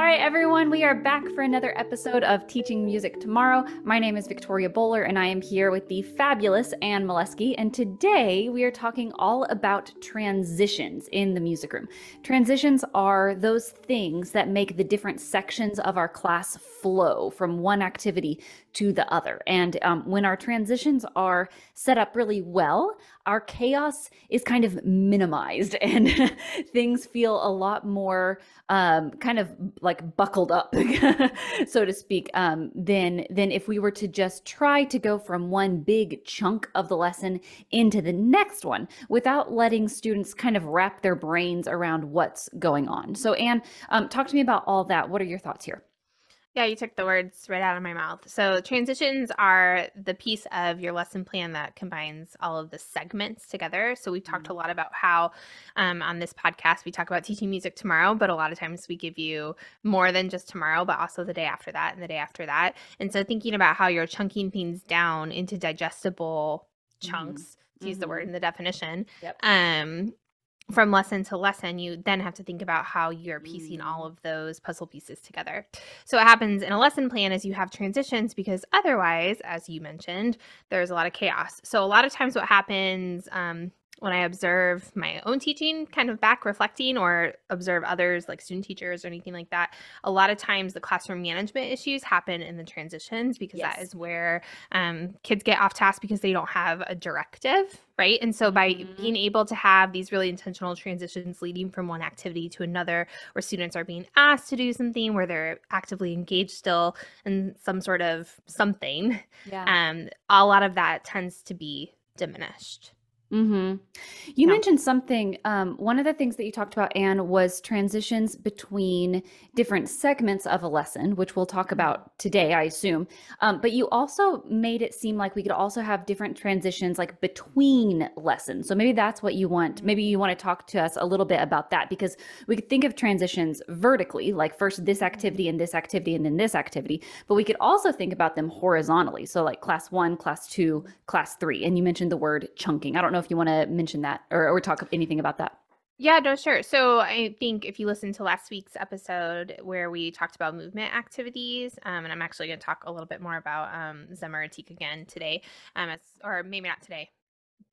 All right, everyone, we are back for another episode of Teaching Music Tomorrow. My name is Victoria Boler, and I am here with the fabulous Anne Mileski. And today we are talking all about transitions in the music room. Transitions are those things that make the different sections of our class flow from one activity to the other. And um, when our transitions are set up really well, our chaos is kind of minimized and things feel a lot more um, kind of like buckled up, so to speak, um, than than if we were to just try to go from one big chunk of the lesson into the next one without letting students kind of wrap their brains around what's going on. So, Anne, um, talk to me about all that. What are your thoughts here? Yeah, you took the words right out of my mouth. So, transitions are the piece of your lesson plan that combines all of the segments together. So, we've talked mm-hmm. a lot about how um, on this podcast we talk about teaching music tomorrow, but a lot of times we give you more than just tomorrow, but also the day after that and the day after that. And so, thinking about how you're chunking things down into digestible chunks. Mm-hmm to use the word mm-hmm. in the definition yep. um from lesson to lesson, you then have to think about how you're piecing all mm. of those puzzle pieces together. So, what happens in a lesson plan is you have transitions because otherwise, as you mentioned, there's a lot of chaos. So, a lot of times, what happens, um, when I observe my own teaching, kind of back reflecting, or observe others like student teachers or anything like that, a lot of times the classroom management issues happen in the transitions because yes. that is where um, kids get off task because they don't have a directive, right? And so by mm-hmm. being able to have these really intentional transitions leading from one activity to another, where students are being asked to do something, where they're actively engaged still in some sort of something, yeah. um, a lot of that tends to be diminished. Mm-hmm. You yeah. mentioned something. Um, one of the things that you talked about, Anne, was transitions between different segments of a lesson, which we'll talk mm-hmm. about today, I assume. Um, but you also made it seem like we could also have different transitions like between lessons. So maybe that's what you want. Mm-hmm. Maybe you want to talk to us a little bit about that because we could think of transitions vertically, like first this activity and this activity and then this activity. But we could also think about them horizontally. So like class one, class two, class three. And you mentioned the word chunking. I don't know if you want to mention that or, or talk anything about that. Yeah, no, sure. So I think if you listen to last week's episode where we talked about movement activities, um, and I'm actually going to talk a little bit more about um, again today, um, or maybe not today,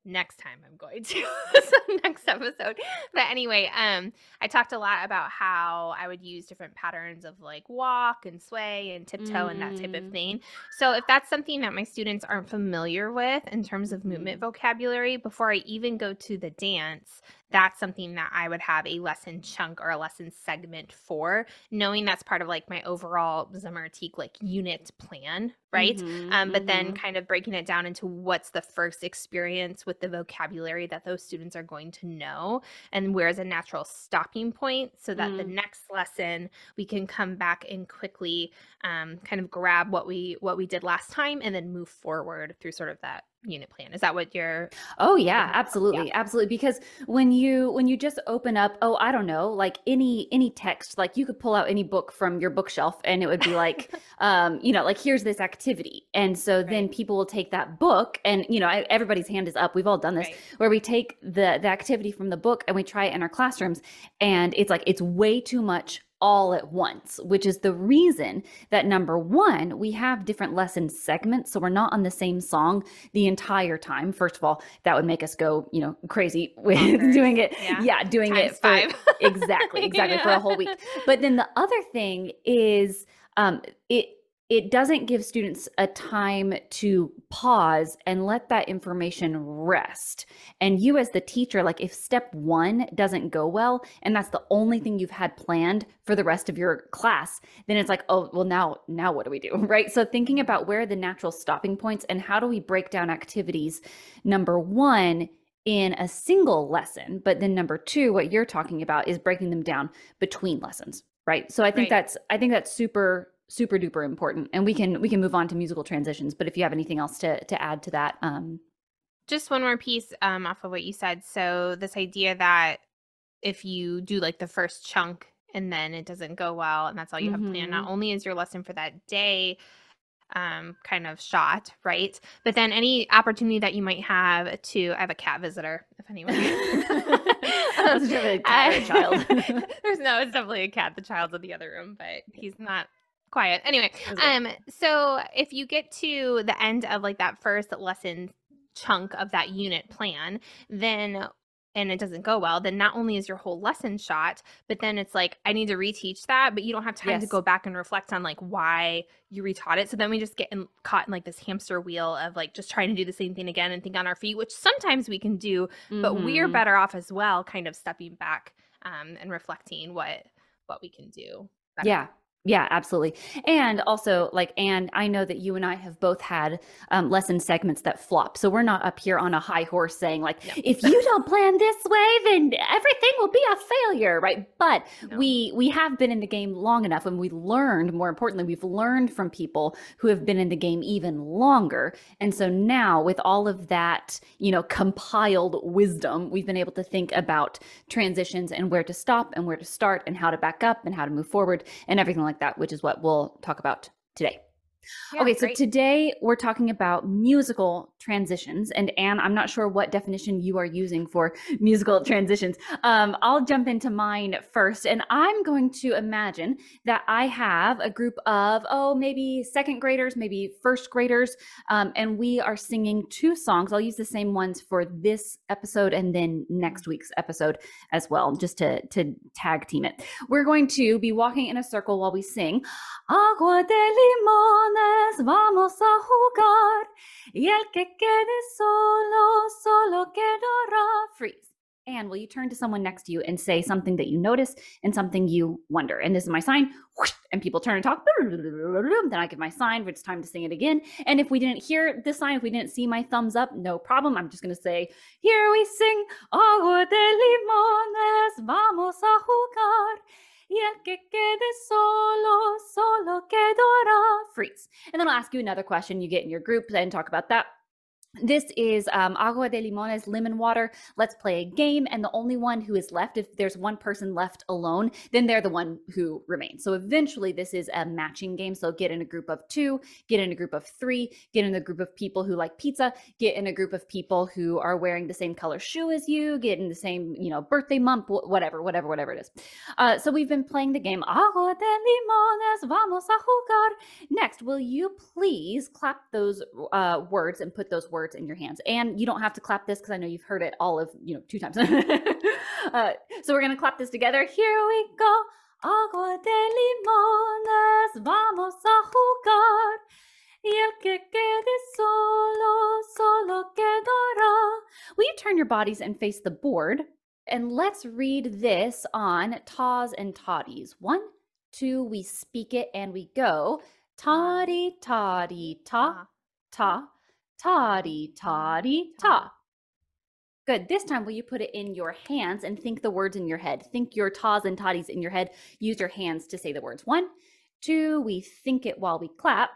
next time I'm going to next episode. But anyway, um I talked a lot about how I would use different patterns of like walk and sway and tiptoe mm. and that type of mm. thing. So if that's something that my students aren't familiar with in terms of movement mm. vocabulary before I even go to the dance, that's something that I would have a lesson chunk or a lesson segment for, knowing that's part of like my overall Zemaratik like unit plan, right? Mm-hmm, um, but mm-hmm. then kind of breaking it down into what's the first experience with the vocabulary that those students are going to know and where's a natural stopping point so that mm. the next lesson we can come back and quickly um, kind of grab what we what we did last time and then move forward through sort of that unit plan is that what you're oh yeah absolutely yeah. absolutely because when you when you just open up oh i don't know like any any text like you could pull out any book from your bookshelf and it would be like um you know like here's this activity and so right. then people will take that book and you know everybody's hand is up we've all done this right. where we take the the activity from the book and we try it in our classrooms and it's like it's way too much all at once, which is the reason that number one, we have different lesson segments. So we're not on the same song the entire time. First of all, that would make us go, you know, crazy with doing it. Yeah, yeah doing Times it for five. exactly, exactly yeah. for a whole week. But then the other thing is um, it it doesn't give students a time to pause and let that information rest. And you, as the teacher, like if step one doesn't go well, and that's the only thing you've had planned for the rest of your class, then it's like, oh, well, now, now what do we do? Right. So thinking about where are the natural stopping points and how do we break down activities, number one, in a single lesson. But then number two, what you're talking about is breaking them down between lessons. Right. So I think right. that's, I think that's super super duper important and we can we can move on to musical transitions but if you have anything else to to add to that um just one more piece um off of what you said so this idea that if you do like the first chunk and then it doesn't go well and that's all you mm-hmm. have planned not mm-hmm. only is your lesson for that day um, kind of shot, right? But then any opportunity that you might have to, I have a cat visitor, if anyone. um, a cat or child. there's no, it's definitely a cat. The child's in the other room, but he's not quiet. Anyway, um, so if you get to the end of like that first lesson chunk of that unit plan, then and it doesn't go well, then not only is your whole lesson shot, but then it's like, I need to reteach that, but you don't have time yes. to go back and reflect on like why you retaught it. So then we just get in, caught in like this hamster wheel of like just trying to do the same thing again and think on our feet, which sometimes we can do, mm-hmm. but we're mm-hmm. better off as well, kind of stepping back um, and reflecting what what we can do. Better. Yeah, yeah, absolutely. And also, like, and I know that you and I have both had um, lesson segments that flop. So we're not up here on a high horse saying, like, no. if you don't plan this way, then everything will be a failure, right? But no. we we have been in the game long enough, and we learned. More importantly, we've learned from people who have been in the game even longer. And so now, with all of that, you know, compiled wisdom, we've been able to think about transitions and where to stop and where to start and how to back up and how to move forward and everything like that, which is what we'll talk about today. Yeah, okay, great. so today we're talking about musical transitions. And Anne, I'm not sure what definition you are using for musical transitions. Um, I'll jump into mine first. And I'm going to imagine that I have a group of, oh, maybe second graders, maybe first graders, um, and we are singing two songs. I'll use the same ones for this episode and then next week's episode as well, just to, to tag team it. We're going to be walking in a circle while we sing Agua de vamos a jugar y el que quede solo, solo quedará. Freeze. And will you turn to someone next to you and say something that you notice and something you wonder? And this is my sign. And people turn and talk. Then I give my sign. It's time to sing it again. And if we didn't hear this sign, if we didn't see my thumbs up, no problem. I'm just going to say, Here we sing. Agua de limones, vamos a jugar y el que quede solo, solo quedará. Freeze. And then I'll ask you another question. You get in your group and talk about that. This is um, agua de limones, lemon water. Let's play a game. And the only one who is left, if there's one person left alone, then they're the one who remains. So eventually, this is a matching game. So get in a group of two, get in a group of three, get in a group of people who like pizza, get in a group of people who are wearing the same color shoe as you, get in the same, you know, birthday month, whatever, whatever, whatever it is. Uh, so we've been playing the game agua de limones, vamos a jugar. Next, will you please clap those uh, words and put those words words in your hands. And you don't have to clap this because I know you've heard it all of, you know, two times. uh, so we're going to clap this together. Here we go. Agua de limones, vamos a jugar. Y el que quede solo, solo quedará. Will you turn your bodies and face the board? And let's read this on Taws and Toddies. One, two, we speak it and we go. Toddy, toddy, ta, ta. Toddy, toddy, ta. Good. This time, will you put it in your hands and think the words in your head? Think your tas and toddies in your head. Use your hands to say the words. One, two, we think it while we clap.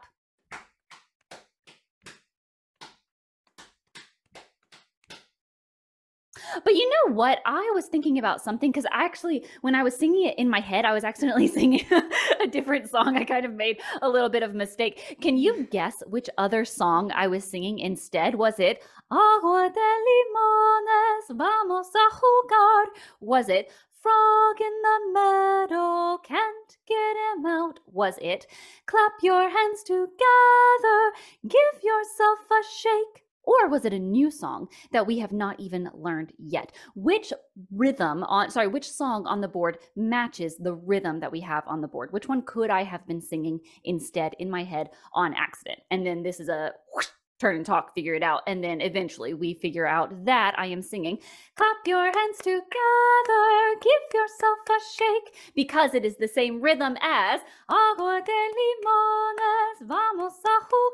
But you know what? I was thinking about something because actually, when I was singing it in my head, I was accidentally singing a different song. I kind of made a little bit of mistake. Can you guess which other song I was singing instead? Was it Agua de limones, vamos a jugar? Was it Frog in the meadow, can't get him out? Was it Clap your hands together, give yourself a shake? Or was it a new song that we have not even learned yet? Which rhythm on, sorry, which song on the board matches the rhythm that we have on the board? Which one could I have been singing instead in my head on accident? And then this is a whoosh, turn and talk, figure it out. And then eventually we figure out that I am singing, clap your hands together, give yourself a shake, because it is the same rhythm as agua de limones, vamos a jugar.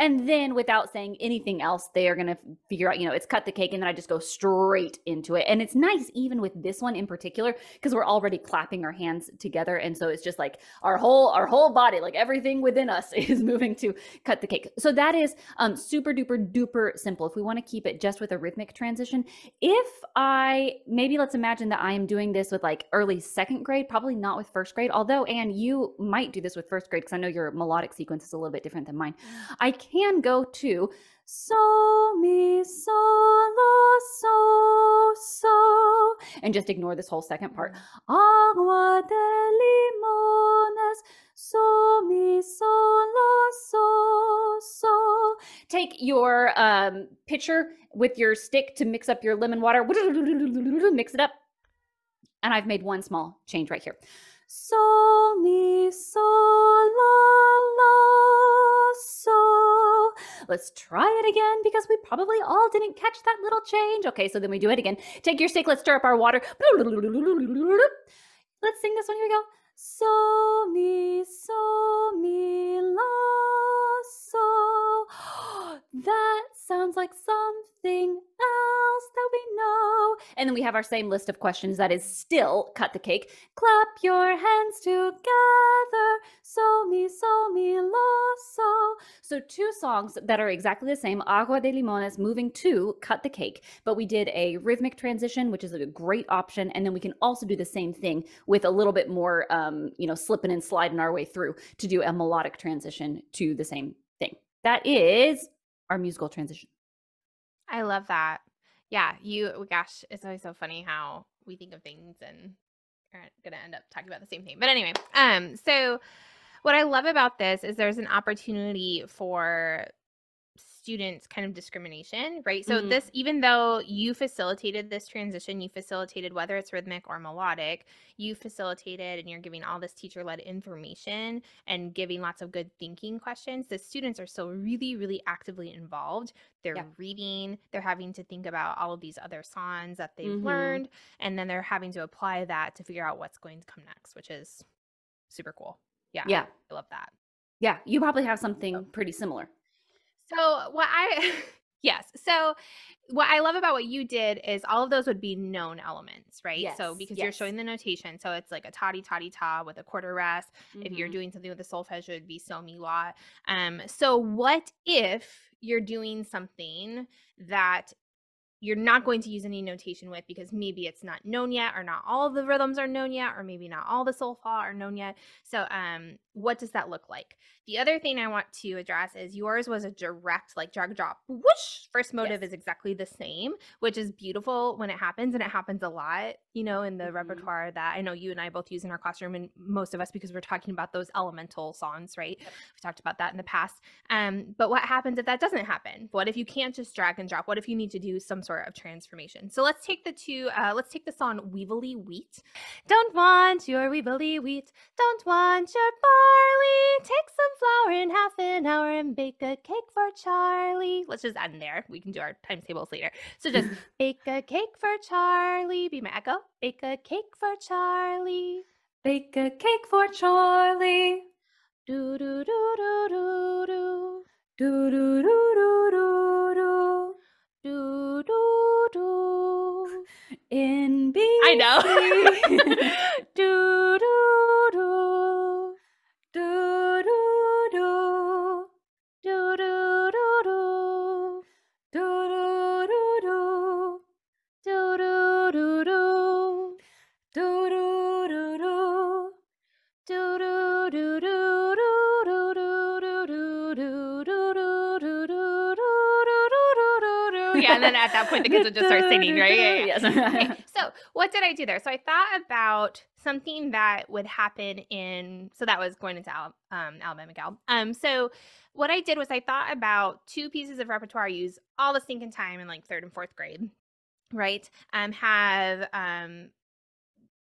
And then without saying anything else, they are going to figure out, you know, it's cut the cake and then I just go straight into it. And it's nice even with this one in particular because we're already clapping our hands together and so it's just like our whole our whole body, like everything within us is moving to cut the cake. So that is um super duper duper simple. If we want to keep it just with a rhythmic transition, if I maybe let's imagine that I am doing this with like early second grade, probably not with first grade, although and you might do this with first grade because I know your melodic sequence is a little bit different than mine. I can go to so mi so la so so and just ignore this whole second part. Agua de limones so mi so la so so. Take your um, pitcher with your stick to mix up your lemon water. Mix it up. And I've made one small change right here. So mi so la la Let's try it again because we probably all didn't catch that little change. Okay, so then we do it again. Take your stick, let's stir up our water. Let's sing this one. Here we go. So mi so mi la so. That sounds like something And then we have our same list of questions that is still cut the cake. Clap your hands together. So mi, so mi, la, so. So two songs that are exactly the same. Agua de limones moving to cut the cake. But we did a rhythmic transition, which is a great option. And then we can also do the same thing with a little bit more, um, you know, slipping and sliding our way through to do a melodic transition to the same thing. That is our musical transition. I love that. Yeah, you gosh, it's always so funny how we think of things and are gonna end up talking about the same thing. But anyway, um, so what I love about this is there's an opportunity for students kind of discrimination, right? So Mhm. this even though you facilitated this transition, you facilitated whether it's rhythmic or melodic, you facilitated and you're giving all this teacher-led information and giving lots of good thinking questions. The students are still really really actively involved. They're Yeah. reading, they're having to think about all of these other songs that they've Mhm. learned and then they're having to apply that to figure out what's going to come next, which is super cool. Yeah. Yeah. I love that. Yeah. You probably have something pretty similar. So what I yes. So what I love about what you did is all of those would be known elements, right? so Yes, because you're showing the notation, so it's like a toddy toddy ta with a quarter rest. If you're Mhm. doing something with the solfege, it would be so mi la. Um, so what if you're doing something that you're not going to use any notation with because maybe it's not known yet or not all of the rhythms are known yet or maybe not all the solfa are known yet so um what does that look like? The other thing i want to address is yours was a direct like drag drop whoosh first motive Yes. is exactly the same which is beautiful when it happens and it happens a lot you know in the Mhm. repertoire that i know you and i both use in our classroom and most of us because we're talking about those elemental songs right? Yep. we've talked about that in the past. Um but what happens if that doesn't happen? What if you can't just drag and drop? What if you need to do some sort of transformation? So let's take the two uh let's take the song weevily wheat. Don't want your weevily wheat. Don't want your barley take some flour in half an hour and bake a cake for charlie. Let's just end there. We can do our times tables later. So just bake a cake for charlie. Be my echo. Bake a cake for charlie. Bake a cake for Charlie. do do do do do do. Do do do do do do. do do do. In B. I know. at that point the kids would just start singing right yeah, yeah. Yes. Okay, so what did I do there? So I thought about something that would happen in. So that was going into Al, um, Alabama Gal. Um, so what I did was I thought about two pieces of repertoire I use all the stinking time in like third and fourth grade, right? Um, have um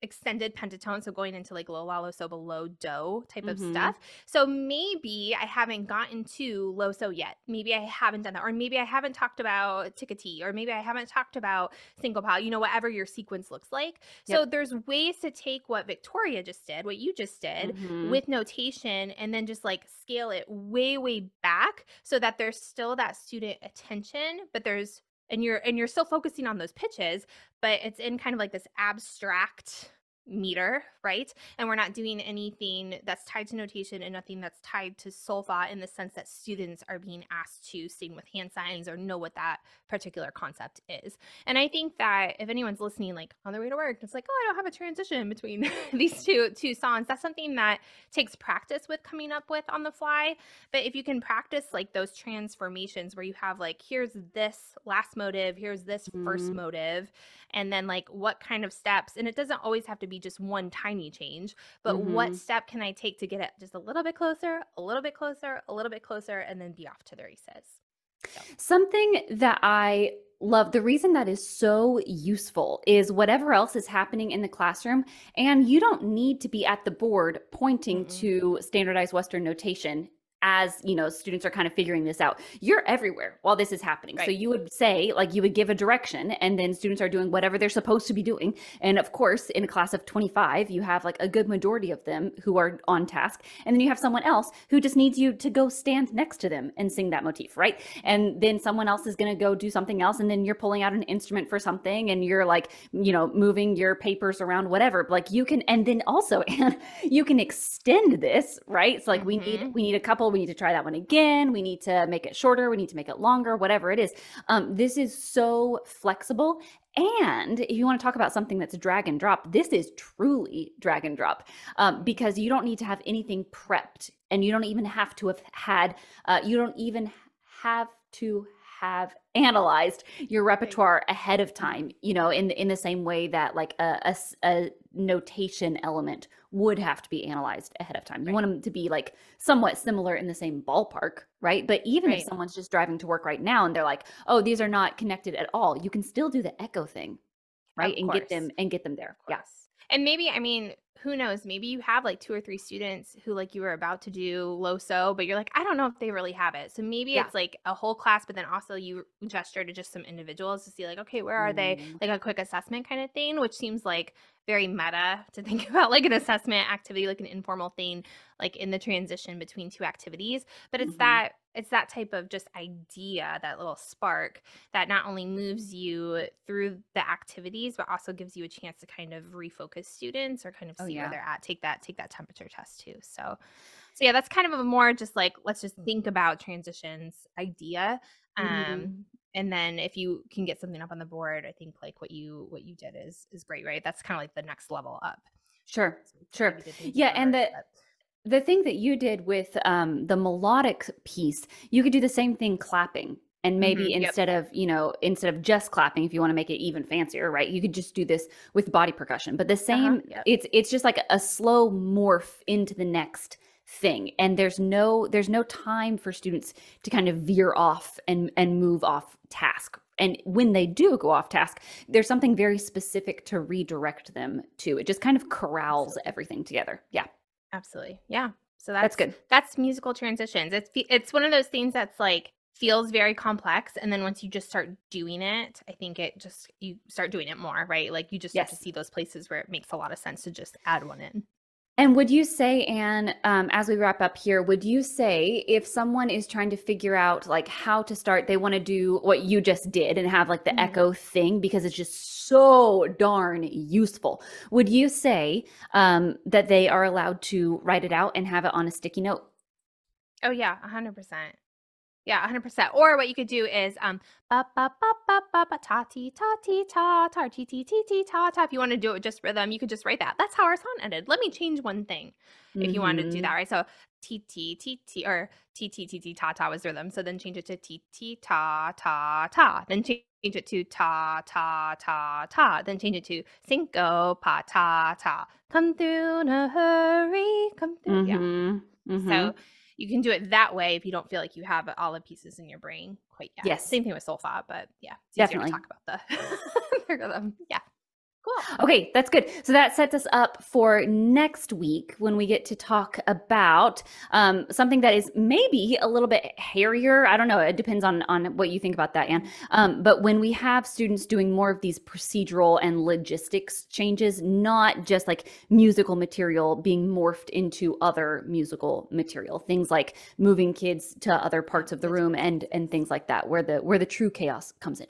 extended pentatone, so going into like low la, low so, below do type of Mhm. stuff. So maybe I haven't gotten to low so yet. Maybe I haven't done that, or maybe I haven't talked about tickety, or maybe I haven't talked about single pile. You know, whatever your sequence looks like. So there's ways to take what Victoria just did, what you just did, Mhm. with notation, and then just like scale it way, way back so that there's still that student attention, but there's and you're and you're still focusing on those pitches but it's in kind of like this abstract meter, right? And we're not doing anything that's tied to notation and nothing that's tied to solfa in the sense that students are being asked to sing with hand signs or know what that particular concept is. And I think that if anyone's listening like on their way to work, it's like, oh, I don't have a transition between these two two songs. That's something that takes practice with coming up with on the fly. But if you can practice like those transformations where you have like here's this last motive, here's this first Mhm. motive, and then like what kind of steps and it doesn't always have to be just one tiny change but what Mhm. step can i take to get it just a little bit closer a little bit closer a little bit closer and then be off to the races Something that I love, the reason that is so useful is whatever else is happening in the classroom, and you don't need to be at the board pointing Mm-mm. to standardized Western notation as you know students are kind of figuring this out. You're everywhere while this is happening. So you would say like you would give a direction and then students are doing whatever they're supposed to be doing. And of course in a class of 25 you have like a good majority of them who are on task and then you have someone else who just needs you to go stand next to them and sing that motif right? And then someone else is going to go do something else and then you're pulling out an instrument for something and you're like you know moving your papers around whatever. Like you can and then also and you can extend this right? It's like we need Mhm. we need a couple we need to try that one again we need to make it shorter we need to make it longer whatever it is. Um, this is so flexible and if you want to talk about something that's drag and drop this is truly drag and drop um, because you don't need to have anything prepped and you don't even have to have had uh, you don't even have to have analyzed your repertoire ahead of time you know in in the same way that like a a notation element would have to be analyzed ahead of time. You Right. want them to be like somewhat similar in the same ballpark right? But even if someone's just driving to work right now and they're like oh these are not connected at all you can still do the echo thing right and get them and get them there. Yes. And maybe, I mean, who knows? Maybe you have like two or three students who like you were about to do low so, but you're like, I don't know if they really have it. So maybe Yeah. it's like a whole class, but then also you gesture to just some individuals to see like, okay, where are they? Mm. Like a quick assessment kind of thing, which seems like very meta to think about like an assessment activity, like an informal thing, like in the transition between two activities. But it's Mhm. that it's that type of just idea, that little spark that not only moves you through the activities, but also gives you a chance to kind of refocus students or kind of Oh, see yeah. where they're at. Take that, take that temperature test too. So, so yeah, that's kind of a more just like let's just think about transitions idea. Um, Mhm. and then if you can get something up on the board, I think like what you what you did is is great, right? That's kind of like the next level up. sure So Sure. maybe did things in Yeah, and the- but- the thing that you did with um, the melodic piece, you could do the same thing clapping. And maybe Mhm, yep. instead of, you know, instead of just clapping, if you want to make it even fancier, right? You could just do this with body percussion. But the same, yep. it's it's just like a slow morph into the next thing. And there's no there's no time for students to kind of veer off and and move off task. And when they do go off task, there's something very specific to redirect them to. It just kind of corrals everything together. Yeah, Absolutely. Yeah. So that's that's good. That's musical transitions. It's it's one of those things that's like feels very complex and then once you just start doing it, I think it just you start doing it more, right? Like you just start to see those places where it makes a lot of sense to just add one in. And would you say, Anne, um, as we wrap up here, would you say if someone is trying to figure out like how to start, they want to do what you just did and have like the Mhm. echo thing because it's just so darn useful? Would you say um, that they are allowed to write it out and have it on a sticky note? Oh yeah, a hundred percent. Yeah, hundred percent. Or what you could do is um ba ba ba ba ba ba ta ti ta ti ta ta ti ti ti ti ta ta. If you want to do it with just rhythm, you could just write that. That's how our song ended. Let me change one thing if you wanted to do Mhm. that, right? So ti ti ti ti or ti ti ti ti ta ta was rhythm. So then change it to ti ti ta ta ta. Then change it to ta ta ta ta. Then change it to syncopa ta ta. Come through in a hurry. Come through. Yeah. Mhm. Mhm. So you can do it that way if you don't feel like you have all the pieces in your brain quite yet. Yes. Same thing with solfa, but yeah, it's easier Definitely. to talk about the, the. Yeah. Cool. Okay, that's good. So that sets us up for next week when we get to talk about um, something that is maybe a little bit hairier. I don't know. It depends on on what you think about that, Anne. Um, but when we have students doing more of these procedural and logistics changes, not just like musical material being morphed into other musical material, things like moving kids to other parts of the room and and things like that, where the where the true chaos comes in.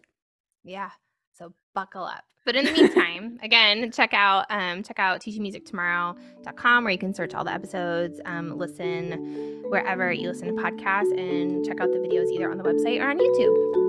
Yeah. So buckle up. But in the meantime, again, check out um, check out teachingmusictomorrow.com where you can search all the episodes, um, listen wherever you listen to podcasts, and check out the videos either on the website or on YouTube.